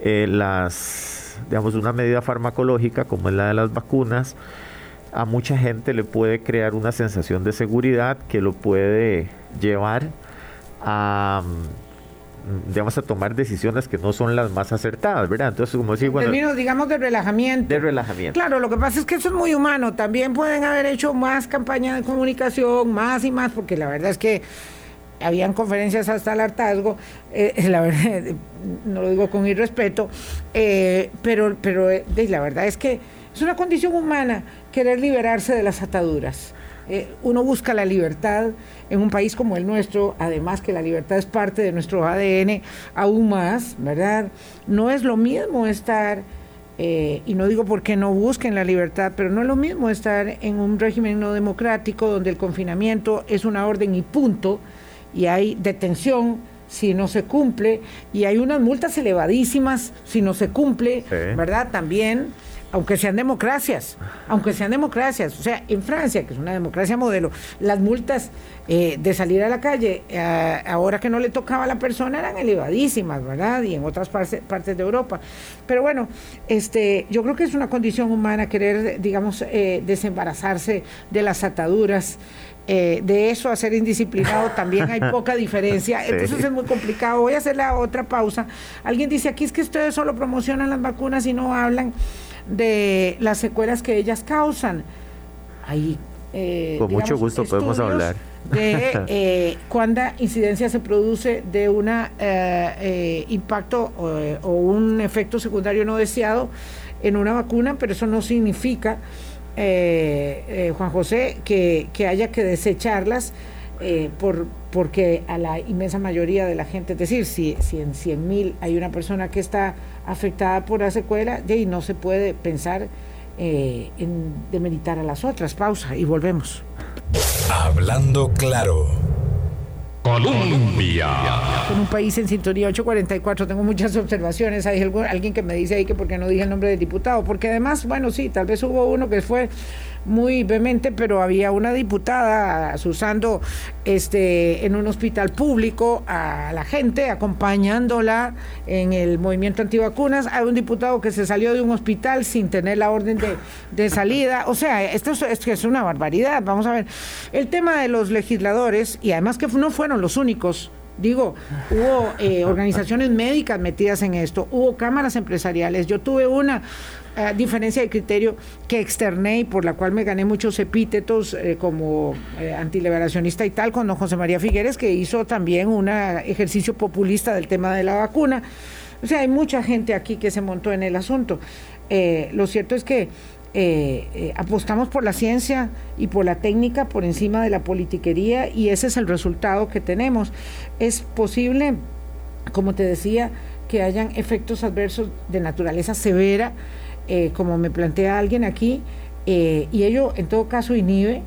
las, digamos, una medida farmacológica como es la de las vacunas, a mucha gente le puede crear una sensación de seguridad que lo puede llevar a digamos, a tomar decisiones que no son las más acertadas, ¿verdad? Entonces, como decir, bueno... términos, digamos, de relajamiento. De relajamiento. Claro, lo que pasa es que eso es muy humano. También pueden haber hecho más campañas de comunicación, más y más, porque la verdad es que habían conferencias hasta el hartazgo, eh, la verdad, no lo digo con irrespeto, eh, pero, pero eh, la verdad es que es una condición humana querer liberarse de las ataduras. Eh, uno busca la libertad en un país como el nuestro, además que la libertad es parte de nuestro ADN, aún más, ¿verdad? No es lo mismo estar, eh, y no digo porque no busquen la libertad, pero no es lo mismo estar en un régimen no democrático donde el confinamiento es una orden y punto, y hay detención si no se cumple, y hay unas multas elevadísimas si no se cumple, ¿verdad? También aunque sean democracias, aunque sean democracias. O sea, en Francia, que es una democracia modelo, las multas eh, de salir a la calle, eh, ahora que no le tocaba a la persona, eran elevadísimas, ¿verdad? Y en otras partes, partes de Europa. Pero bueno, este, yo creo que es una condición humana querer, digamos, eh, desembarazarse de las ataduras. de eso a ser indisciplinado también hay poca diferencia, entonces es muy complicado. Voy a hacer la otra pausa. Alguien dice aquí es que ustedes solo promocionan las vacunas y no hablan de las secuelas que ellas causan. Ahí, eh, Con mucho gusto podemos hablar. De eh, cuánta incidencia se produce de un eh, impacto o, un efecto secundario no deseado en una vacuna, pero eso no significa, Juan José, que, que haya que desecharlas eh, por, porque a la inmensa mayoría de la gente, es decir, si, si en 100 mil hay una persona que está afectada por la secuela, y no se puede pensar eh, en demeritar a las otras. Pausa y volvemos. Hablando claro. Colombia. Con un país en sintonía 844, tengo muchas observaciones. Hay alguien que me dice ahí que por qué no dije el nombre del diputado, porque además, bueno, sí, tal vez hubo uno que fue muy vehemente, pero había una diputada, Susando, este, en un hospital público a la gente, acompañándola en el movimiento antivacunas. Hay un diputado que se salió de un hospital sin tener la orden de, salida. O sea, esto es, es, es una barbaridad. Vamos a ver. El tema de los legisladores, y además que no fueron los únicos Digo, hubo eh, organizaciones médicas metidas en esto, hubo cámaras empresariales. Yo tuve una eh, diferencia de criterio que externé y por la cual me gané muchos epítetos eh, como eh, antiliberacionista y tal con don José María Figueres, que hizo también un ejercicio populista del tema de la vacuna. O sea, hay mucha gente aquí que se montó en el asunto. lo cierto es que apostamos por la ciencia y por la técnica por encima de la politiquería y ese es el resultado que tenemos. Es posible, como te decía, que hayan efectos adversos de naturaleza severa eh, como me plantea alguien aquí, eh, y ello en todo caso inhibe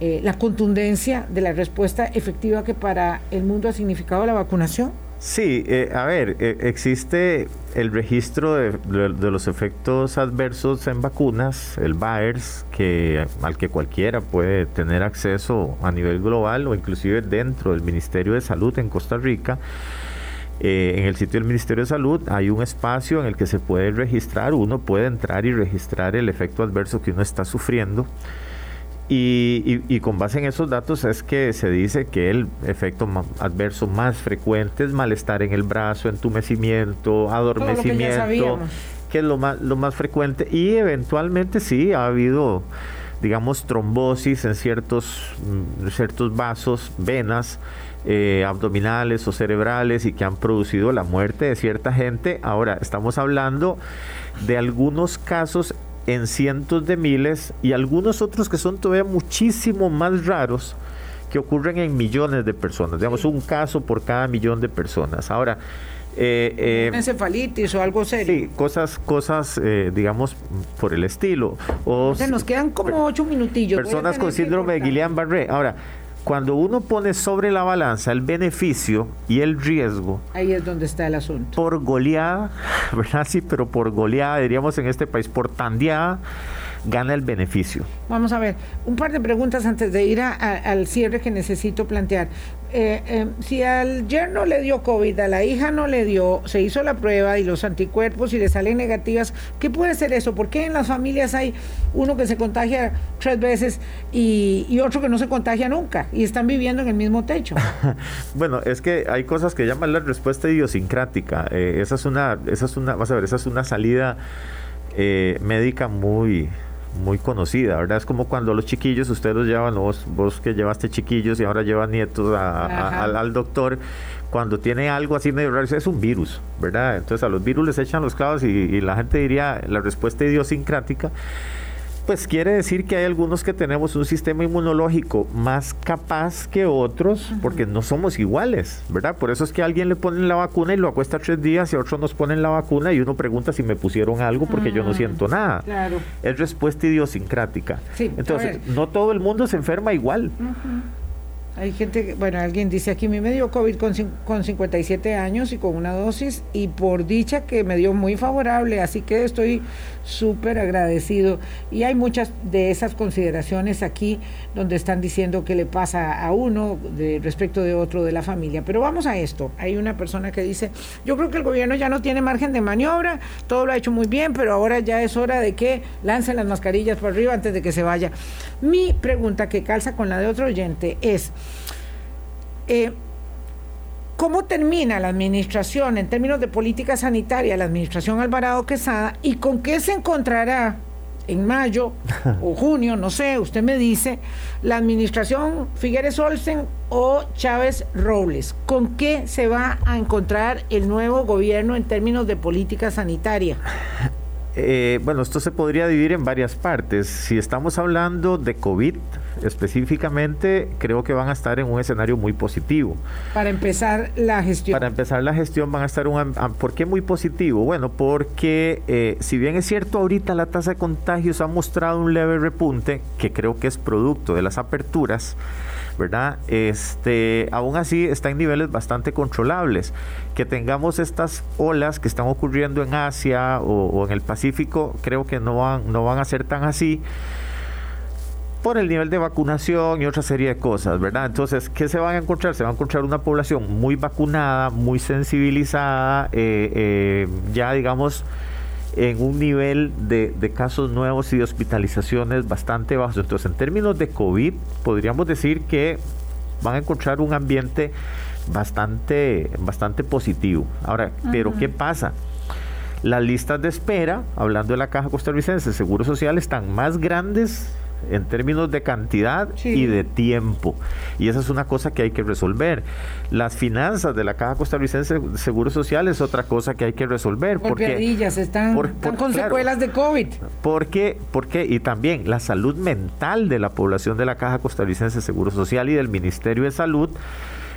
eh, la contundencia de la respuesta efectiva que para el mundo ha significado la vacunación? Sí, a ver, existe el registro de, los efectos adversos en vacunas, el VAERS, que, al que cualquiera puede tener acceso a nivel global o inclusive dentro del Ministerio de Salud en Costa Rica. Eh, en el sitio del Ministerio de Salud hay un espacio en el que se puede registrar, uno puede entrar y registrar el efecto adverso que uno está sufriendo. Y, con base en esos datos es que se dice que el efecto adverso más frecuente es malestar en el brazo, entumecimiento, adormecimiento, que, es lo más, lo más frecuente. Y eventualmente sí ha habido, digamos, trombosis en ciertos, mm, ciertos vasos, venas eh, abdominales o cerebrales y que han producido la muerte de cierta gente. Ahora, estamos hablando de algunos casos en cientos de miles y algunos otros que son todavía muchísimo más raros que ocurren en millones de personas. Digamos, un caso por cada millón de personas. Ahora, eh, eh, encefalitis o algo serio. Sí, cosas, cosas, eh, digamos, por el estilo. O, Se nos quedan como ocho minutillos. Personas con síndrome de Guillain-Barré. Ahora, cuando uno pone sobre la balanza el beneficio y el riesgo. Ahí es donde está el asunto. Por goleada, ¿verdad? Sí, pero por goleada, diríamos en este país, por tandeada. Gana el beneficio. Vamos a ver, un par de preguntas antes de ir al cierre que necesito plantear. Eh, eh, si al yerno le dio COVID, a la hija no le dio, se hizo la prueba y los anticuerpos y le salen negativas, ¿qué puede ser eso? ¿Por qué en las familias hay uno que se contagia tres veces y, otro que no se contagia nunca y están viviendo en el mismo techo? bueno, es que hay cosas que llaman la respuesta idiosincrática. Eh, esa es una, esa es una, vas a ver, esa es una salida médica muy muy conocida, ¿verdad? Es como cuando los chiquillos, ustedes los llevan, vos, vos que llevaste chiquillos y ahora llevan nietos al, doctor, cuando tiene algo así medio raro, es un virus, ¿verdad? Entonces a los virus les echan los clavos y la gente diría la respuesta idiosincrática pues quiere decir que hay algunos que tenemos un sistema inmunológico más capaz que otros porque no somos iguales, ¿verdad? Por eso es que a alguien le ponen la vacuna y lo acuesta tres días y a otro nos ponen la vacuna y uno pregunta si me pusieron algo porque yo no siento nada. Claro. Es respuesta idiosincrática. Entonces, no todo el mundo se enferma igual. Hay gente, bueno, alguien dice aquí, me dio COVID con, con 57 años y con una dosis y por dicha que me dio muy favorable, así que estoy súper agradecido. Y hay muchas de esas consideraciones aquí donde están diciendo qué le pasa a uno respecto de otro de la familia. Pero vamos a esto. Hay una persona que dice, yo creo que el gobierno ya no tiene margen de maniobra, todo lo ha hecho muy bien, pero ahora ya es hora de que lancen las mascarillas por arriba antes de que se vaya. Mi pregunta que calza con la de otro oyente es, eh, ¿Cómo termina la administración en términos de política sanitaria, la administración Alvarado Quesada, y con qué se encontrará en mayo o junio, no sé, usted me dice, la administración Figueres Olsen o Chávez Robles? ¿Con qué se va a encontrar el nuevo gobierno en términos de política sanitaria? Eh, bueno, esto se podría dividir en varias partes. Si estamos hablando de COVID específicamente, creo que van a estar en un escenario muy positivo. Para empezar la gestión. Para empezar la gestión van a estar un... ¿Por qué muy positivo? Bueno, porque eh, si bien es cierto ahorita la tasa de contagios ha mostrado un leve repunte, que creo que es producto de las aperturas, ¿verdad? Este, aún así está en niveles bastante controlables. Que tengamos estas olas que están ocurriendo en Asia o, en el Pacífico, creo que no van, a ser tan así por el nivel de vacunación y otra serie de cosas, ¿verdad? Entonces, ¿qué se van a encontrar? Se va a encontrar una población muy vacunada, muy sensibilizada, eh, eh, ya digamos en un nivel de, casos nuevos y de hospitalizaciones bastante bajos. Entonces, en términos de COVID, podríamos decir que van a encontrar un ambiente bastante, bastante positivo. Ahora, ¿pero qué pasa? Las listas de espera, hablando de la Caja Costarricense de Seguro Social, están más grandes en términos de cantidad y de tiempo. Y esa es una cosa que hay que resolver. Las finanzas de la Caja Costarricense de Seguro Social es otra cosa que hay que resolver. Porque, ellas están, con secuelas de COVID. Porque, porque, y también la salud mental de la población de la Caja Costarricense de Seguro Social y del Ministerio de Salud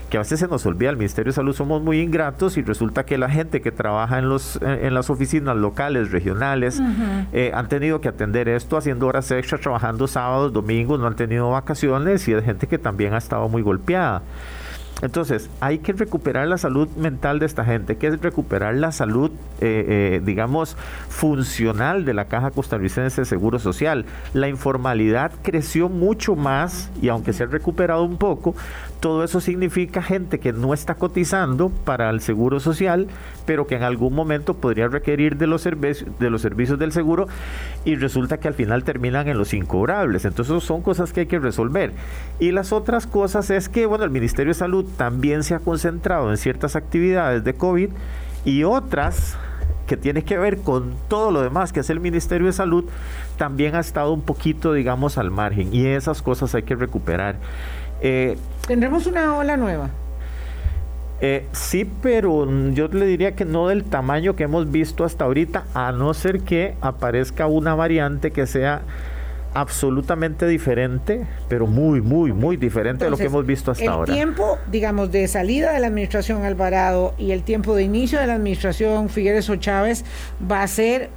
que a veces se nos olvida, el Ministerio de Salud somos muy ingratos y resulta que la gente que trabaja en, los, en las oficinas locales, regionales, eh, han tenido que atender esto haciendo horas extra, trabajando sábados, domingos, no han tenido vacaciones y es gente que también ha estado muy golpeada. Entonces, hay que recuperar la salud mental de esta gente, que es recuperar la salud, eh, eh, digamos, funcional de la Caja Costarricense de Seguro Social. La informalidad creció mucho más y aunque se ha recuperado un poco, todo eso significa gente que no está cotizando para el Seguro Social, pero que en algún momento podría requerir de los, servicios, de los servicios del seguro y resulta que al final terminan en los incobrables. Entonces, son cosas que hay que resolver. Y las otras cosas es que, bueno, el Ministerio de Salud también se ha concentrado en ciertas actividades de COVID y otras que tienen que ver con todo lo demás que hace el Ministerio de Salud, también ha estado un poquito, digamos, al margen. Y esas cosas hay que recuperar. Eh, ¿Tendremos una ola nueva? Eh, sí, pero yo le diría que no del tamaño que hemos visto hasta ahorita, a no ser que aparezca una variante que sea absolutamente diferente, pero muy, muy, muy diferente de lo que hemos visto hasta ahora. El tiempo, digamos, de salida de la administración Alvarado y el tiempo de inicio de la administración Figueres o Chávez va a ser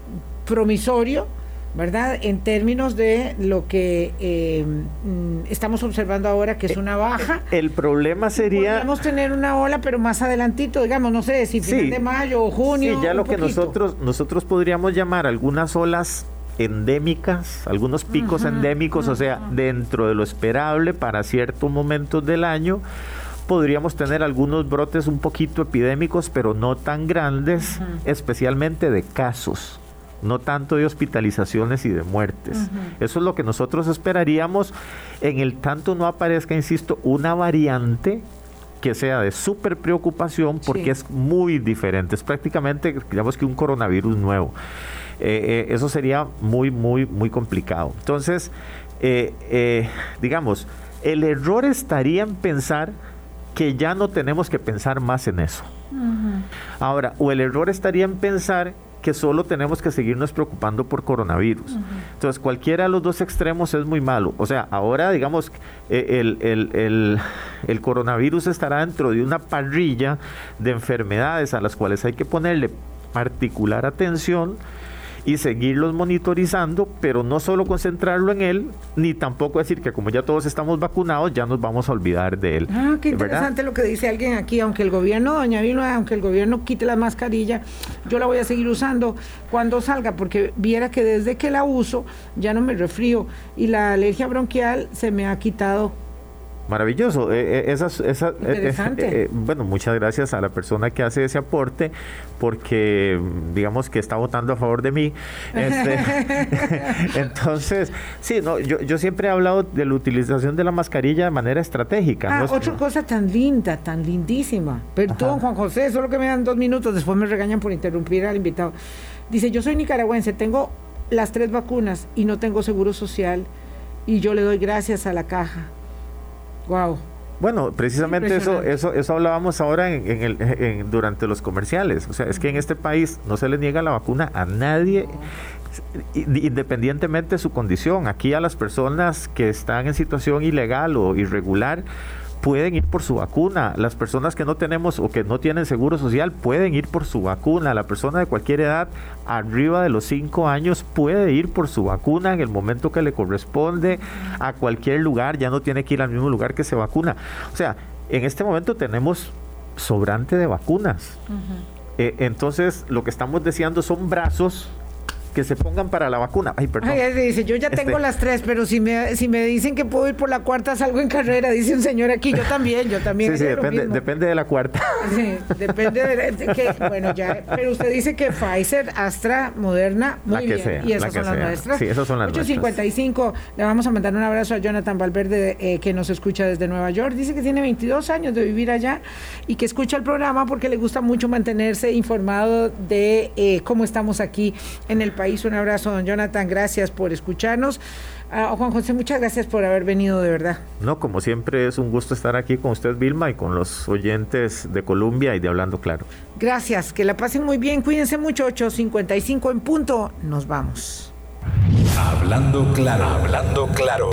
promisorio, ¿verdad? En términos de lo que eh, estamos observando ahora, que es una baja. El problema sería... Podríamos tener una ola, pero más adelantito, digamos, no sé, si final de mayo o junio. Sí, ya lo que nosotros, nosotros podríamos llamar algunas olas endémicas, algunos picos endémicos, o sea, dentro de lo esperable para ciertos momentos del año. Podríamos tener algunos brotes un poquito epidémicos, pero no tan grandes, especialmente de casos no tanto de hospitalizaciones y de muertes. Eso es lo que nosotros esperaríamos en el tanto no aparezca, insisto, una variante que sea de súper preocupación porque es muy diferente, es prácticamente, digamos que un coronavirus nuevo. Eh, eh, eso sería muy, muy, muy complicado. Entonces, eh, digamos, el error estaría en pensar que ya no tenemos que pensar más en eso. Ahora, o el error estaría en pensar que solo tenemos que seguirnos preocupando por coronavirus. Entonces, cualquiera de los dos extremos es muy malo. O sea, ahora, digamos, el, el, el, coronavirus estará dentro de una parrilla de enfermedades a las cuales hay que ponerle particular atención y seguirlos monitorizando, pero no solo concentrarlo en él, ni tampoco decir que como ya todos estamos vacunados, ya nos vamos a olvidar de él. Ah, qué interesante lo que dice alguien aquí, aunque el gobierno, doña Vilma, aunque el gobierno quite la mascarilla, yo la voy a seguir usando cuando salga, porque viera que desde que la uso ya no me refrío y la alergia bronquial se me ha quitado Maravilloso. Eh, eh, esas, esa, eh, bueno, muchas gracias a la persona que hace ese aporte, porque digamos que está votando a favor de mí. Este, entonces, sí, no, yo, yo siempre he hablado de la utilización de la mascarilla de manera estratégica. Ah, otra cosa tan linda, tan lindísima. Perdón, Juan José, solo que me dan dos minutos, después me regañan por interrumpir al invitado. Dice, yo soy nicaragüense, tengo las tres vacunas y no tengo seguro social y yo le doy gracias a la caja Wow. Bueno, precisamente eso, eso, eso hablábamos ahora en, el, durante los comerciales. O sea, es que en este país no se le niega la vacuna a nadie, independientemente de su condición. Aquí a las personas que están en situación ilegal o irregular, pueden ir por su vacuna. Las personas que no tenemos o que no tienen seguro social pueden ir por su vacuna. La persona de cualquier edad arriba de los 5 años puede ir por su vacuna en el momento que le corresponde a cualquier lugar. Ya no tiene que ir al mismo lugar que se vacuna. O sea, en este momento tenemos sobrante de vacunas. Eh, entonces, lo que estamos deseando son brazos que se pongan para la vacuna. Ay, perdón. dice, yo ya tengo este las tres, pero si me, si me dicen que puedo ir por la cuarta, salgo en carrera, dice un señor aquí. Yo también, yo también. Sí, sí, depende, depende de la cuarta. Sí, depende de, que, bueno, ya, pero usted dice que Pfizer, Astra, Moderna, muy bien. y esas son las nuestras. Sí, esas son las 855, le vamos a mandar un abrazo a Jonathan Valverde, eh, que nos escucha desde Nueva York. Dice que tiene 22 años de vivir allá y que escucha el programa porque le gusta mucho mantenerse informado de eh, cómo estamos aquí en el país. Un abrazo, don Jonathan. Gracias por escucharnos. Ah, Juan José, muchas gracias por haber venido, de verdad. No, como siempre es un gusto estar aquí con usted, Vilma, y con los oyentes de Colombia y de Hablando Claro. Gracias, que la pasen muy bien, cuídense mucho, 8.55 en punto, nos vamos. Hablando Claro, hablando claro.